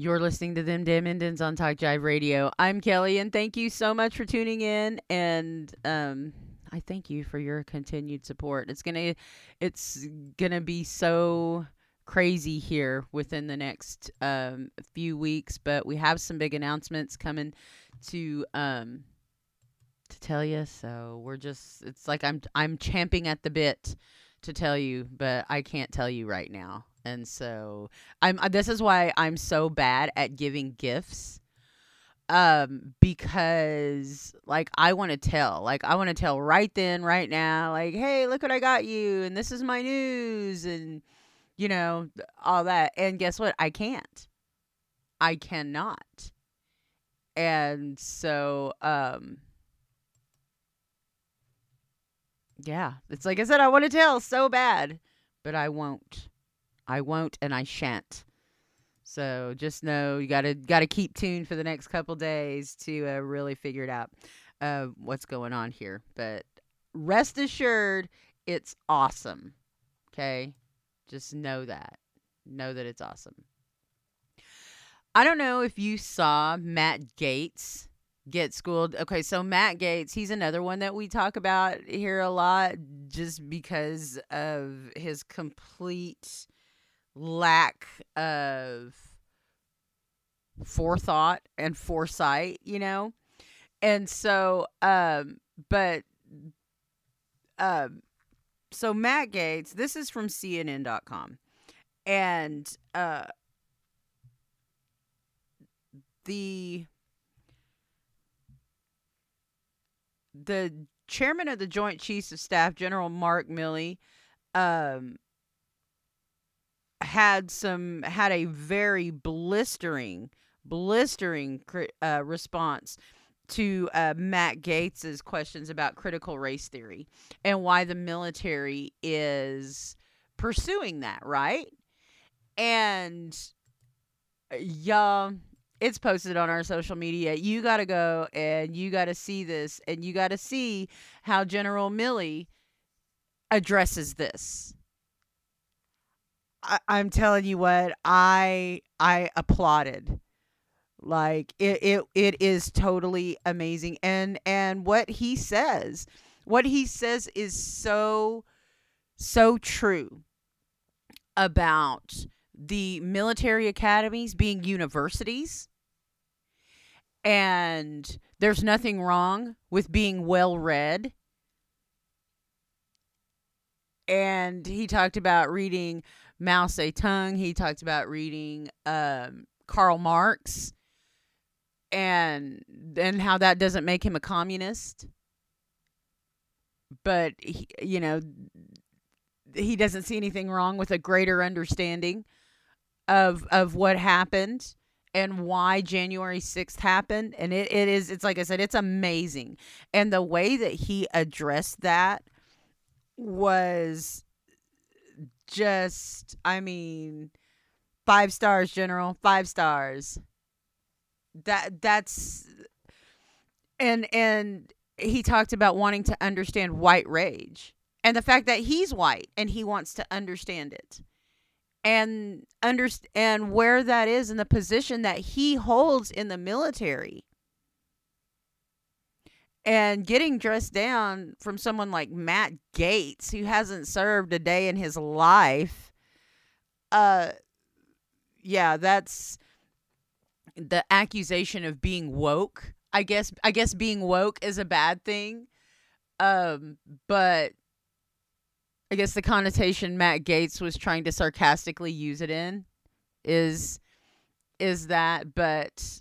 You're listening to them damn Indians on Talk Jive Radio. I'm Kelly, and thank you so much for tuning in. And um, I thank you for your continued support. It's gonna, it's gonna be so crazy here within the next um, few weeks, but we have some big announcements coming to um, to tell you. So we're just, it's like I'm I'm champing at the bit to tell you, but I can't tell you right now. And so I'm uh, this is why I'm so bad at giving gifts. Um because like I want to tell. Like I want to tell right then right now like hey, look what I got you and this is my news and you know all that. And guess what? I can't. I cannot. And so um yeah, it's like I said I want to tell so bad, but I won't. I won't and I shan't. So just know you gotta gotta keep tuned for the next couple days to uh, really figure it out uh, what's going on here. But rest assured, it's awesome. Okay, just know that. Know that it's awesome. I don't know if you saw Matt Gaetz get schooled. Okay, so Matt Gaetz, he's another one that we talk about here a lot just because of his complete lack of forethought and foresight, you know? And so um but um so Matt Gaetz, this is from CNN.com. And uh the the chairman of the Joint Chiefs of Staff, General Mark Milley, um, had some had a very blistering, blistering uh, response to uh, Matt Gaetz's questions about critical race theory and why the military is pursuing that, right? And uh, yeah, it's posted on our social media. You got to go and you got to see this and you got to see how General Milley addresses this. I, I'm telling you what, I I applauded. Like it, it it is totally amazing. And and what he says, what he says is so so true about the military academies being universities. And there's nothing wrong with being well read. And he talked about reading Mao Zedong. He talked about reading um, Karl Marx and and how that doesn't make him a communist. But he, you know, he doesn't see anything wrong with a greater understanding of of what happened and why January 6th happened and it, it is it's like I said it's amazing and the way that he addressed that was just I mean 5 stars general 5 stars. That that's and and he talked about wanting to understand white rage and the fact that he's white and he wants to understand it. And understand and where that is in the position that he holds in the military and getting dressed down from someone like Matt Gaetz, who hasn't served a day in his life uh yeah that's the accusation of being woke. I guess I guess being woke is a bad thing. Um but I guess the connotation Matt Gaetz was trying to sarcastically use it in is is that but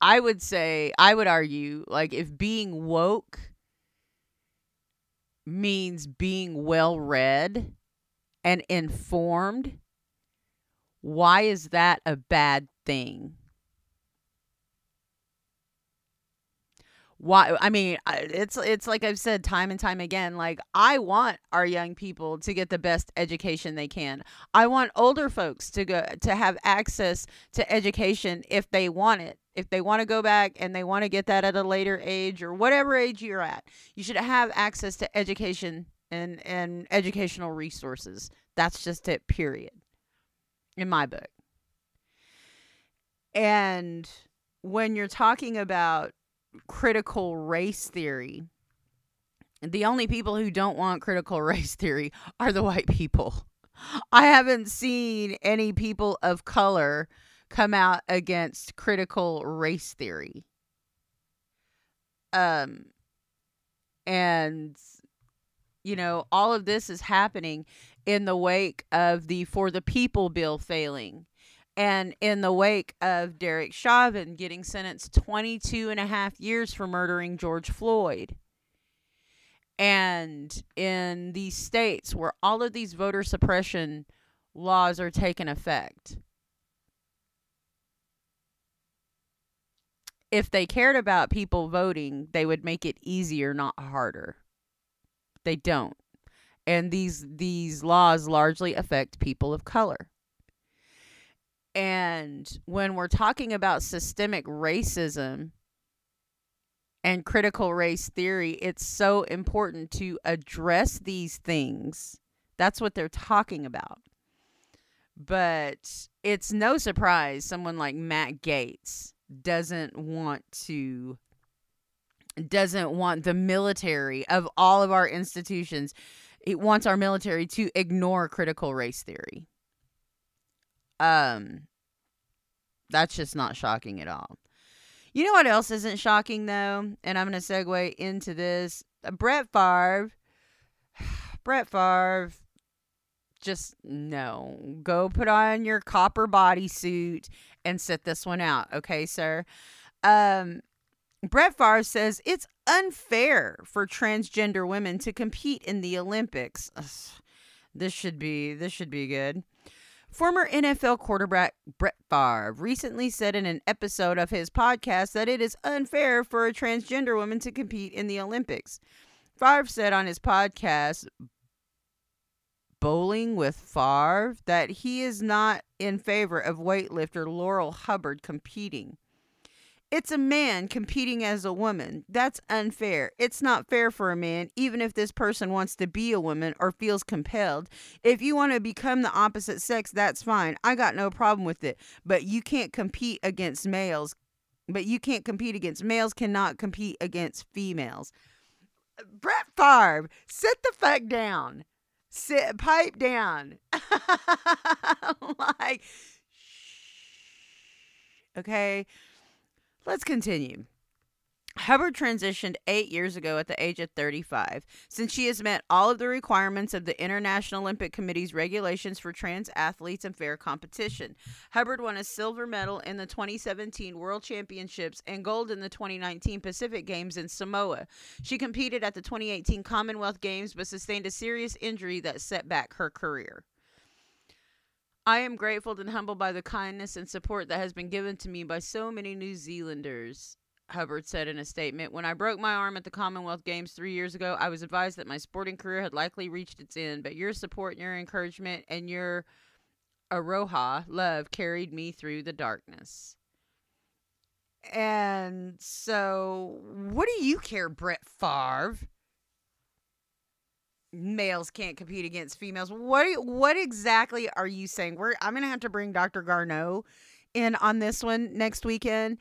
I would say I would argue like if being woke means being well read and informed why is that a bad thing? why i mean it's it's like i've said time and time again like i want our young people to get the best education they can i want older folks to go to have access to education if they want it if they want to go back and they want to get that at a later age or whatever age you're at you should have access to education and and educational resources that's just it period in my book And when you're talking about critical race theory, the only people who don't want critical race theory are the white people. I haven't seen any people of color come out against critical race theory. Um and you know, all of this is happening in the wake of the For the People bill failing and in the wake of Derek Chauvin getting sentenced 22 and a half years for murdering George Floyd. And in these states where all of these voter suppression laws are taking effect. If they cared about people voting, they would make it easier, not harder. They don't. And these these laws largely affect people of color. And when we're talking about systemic racism and critical race theory, it's so important to address these things. That's what they're talking about. But it's no surprise someone like Matt Gaetz doesn't want to doesn't want the military of all of our institutions it wants our military to ignore critical race theory um, that's just not shocking at all. You know what else isn't shocking though? And I'm going to segue into this. Brett Favre. Brett Favre. Just no. Go put on your copper bodysuit and sit this one out, okay, sir? Um, Brett Favre says it's unfair for transgender women to compete in the Olympics. Ugh, this should be this should be good. Former NFL quarterback Brett Favre recently said in an episode of his podcast that it is unfair for a transgender woman to compete in the Olympics. Favre said on his podcast, Bowling with Favre, that he is not in favor of weightlifter Laurel Hubbard competing. It's a man competing as a woman. That's unfair. It's not fair for a man, even if this person wants to be a woman or feels compelled. If you want to become the opposite sex, that's fine. I got no problem with it. But you can't compete against males. But you can't compete against males, cannot compete against females. Brett Favre, sit the fuck down. Sit, pipe down. like, okay. Let's continue. Hubbard transitioned eight years ago at the age of 35. Since she has met all of the requirements of the International Olympic Committee's regulations for trans athletes and fair competition, Hubbard won a silver medal in the 2017 World Championships and gold in the 2019 Pacific Games in Samoa. She competed at the 2018 Commonwealth Games but sustained a serious injury that set back her career. I am grateful and humbled by the kindness and support that has been given to me by so many New Zealanders. Hubbard said in a statement, When I broke my arm at the Commonwealth Games three years ago, I was advised that my sporting career had likely reached its end, but your support, your encouragement, and your Aroha love carried me through the darkness. And so, what do you care, Brett Favre? males can't compete against females. What what exactly are you saying? We're I'm gonna have to bring Dr. Garneau in on this one next weekend.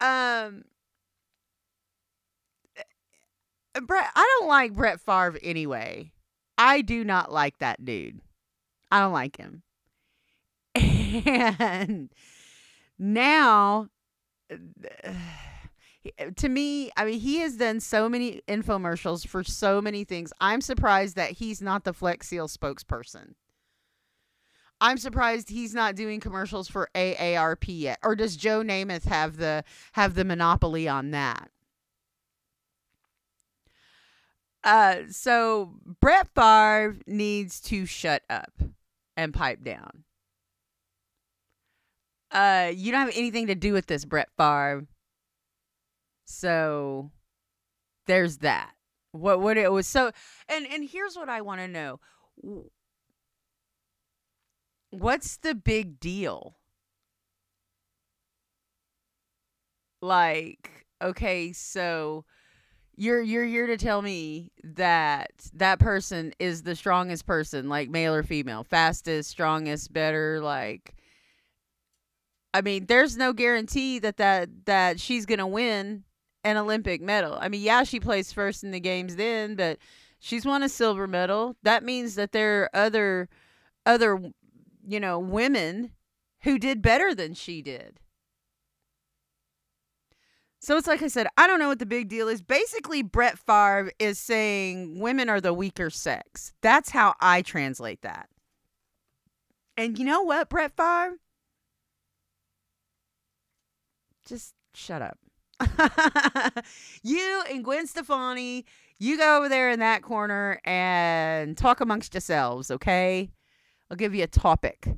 Um eh, Brett I don't like Brett Favre anyway. I do not like that dude. I don't like him. And now uh, to me, I mean, he has done so many infomercials for so many things. I'm surprised that he's not the Flex Seal spokesperson. I'm surprised he's not doing commercials for AARP yet. Or does Joe Namath have the have the monopoly on that? Uh, so Brett Favre needs to shut up and pipe down. Uh, you don't have anything to do with this, Brett Favre. So there's that. What what it was so and and here's what I want to know. What's the big deal? Like, okay, so you're you're here to tell me that that person is the strongest person, like male or female, fastest, strongest, better, like I mean, there's no guarantee that that that she's gonna win an Olympic medal. I mean, yeah, she plays first in the games then, but she's won a silver medal. That means that there are other other you know women who did better than she did. So it's like I said, I don't know what the big deal is. Basically, Brett Favre is saying women are the weaker sex. That's how I translate that. And you know what, Brett Favre? Just shut up. you and Gwen Stefani, you go over there in that corner and talk amongst yourselves, okay? I'll give you a topic.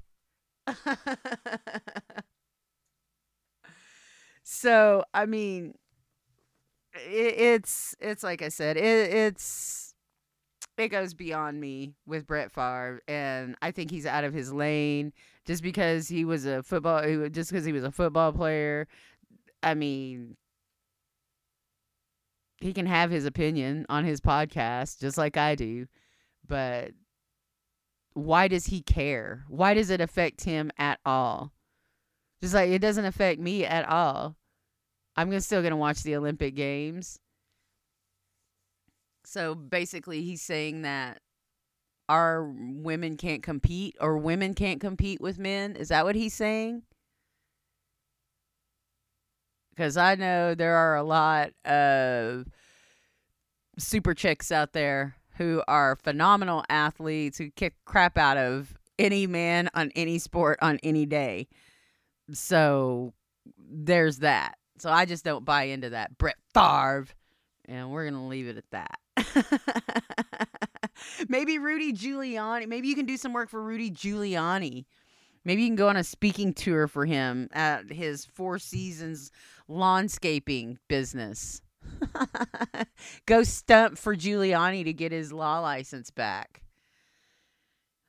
so, I mean, it, it's it's like I said, it, it's it goes beyond me with Brett Favre, and I think he's out of his lane just because he was a football, just because he was a football player. I mean, he can have his opinion on his podcast just like I do, but why does he care? Why does it affect him at all? Just like it doesn't affect me at all. I'm still going to watch the Olympic Games. So basically, he's saying that our women can't compete or women can't compete with men. Is that what he's saying? Because I know there are a lot of super chicks out there who are phenomenal athletes who kick crap out of any man on any sport on any day. So there's that. So I just don't buy into that. Brett Favre. And we're going to leave it at that. maybe Rudy Giuliani. Maybe you can do some work for Rudy Giuliani. Maybe you can go on a speaking tour for him at his Four Seasons lawnscaping business. Go stump for Giuliani to get his law license back.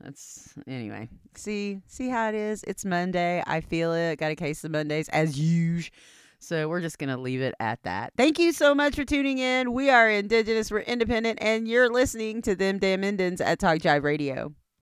That's anyway. See, see how it is. It's Monday. I feel it. Got a case of Mondays as usual. So we're just gonna leave it at that. Thank you so much for tuning in. We are Indigenous. We're independent, and you're listening to them damn Indians at Talk Jive Radio.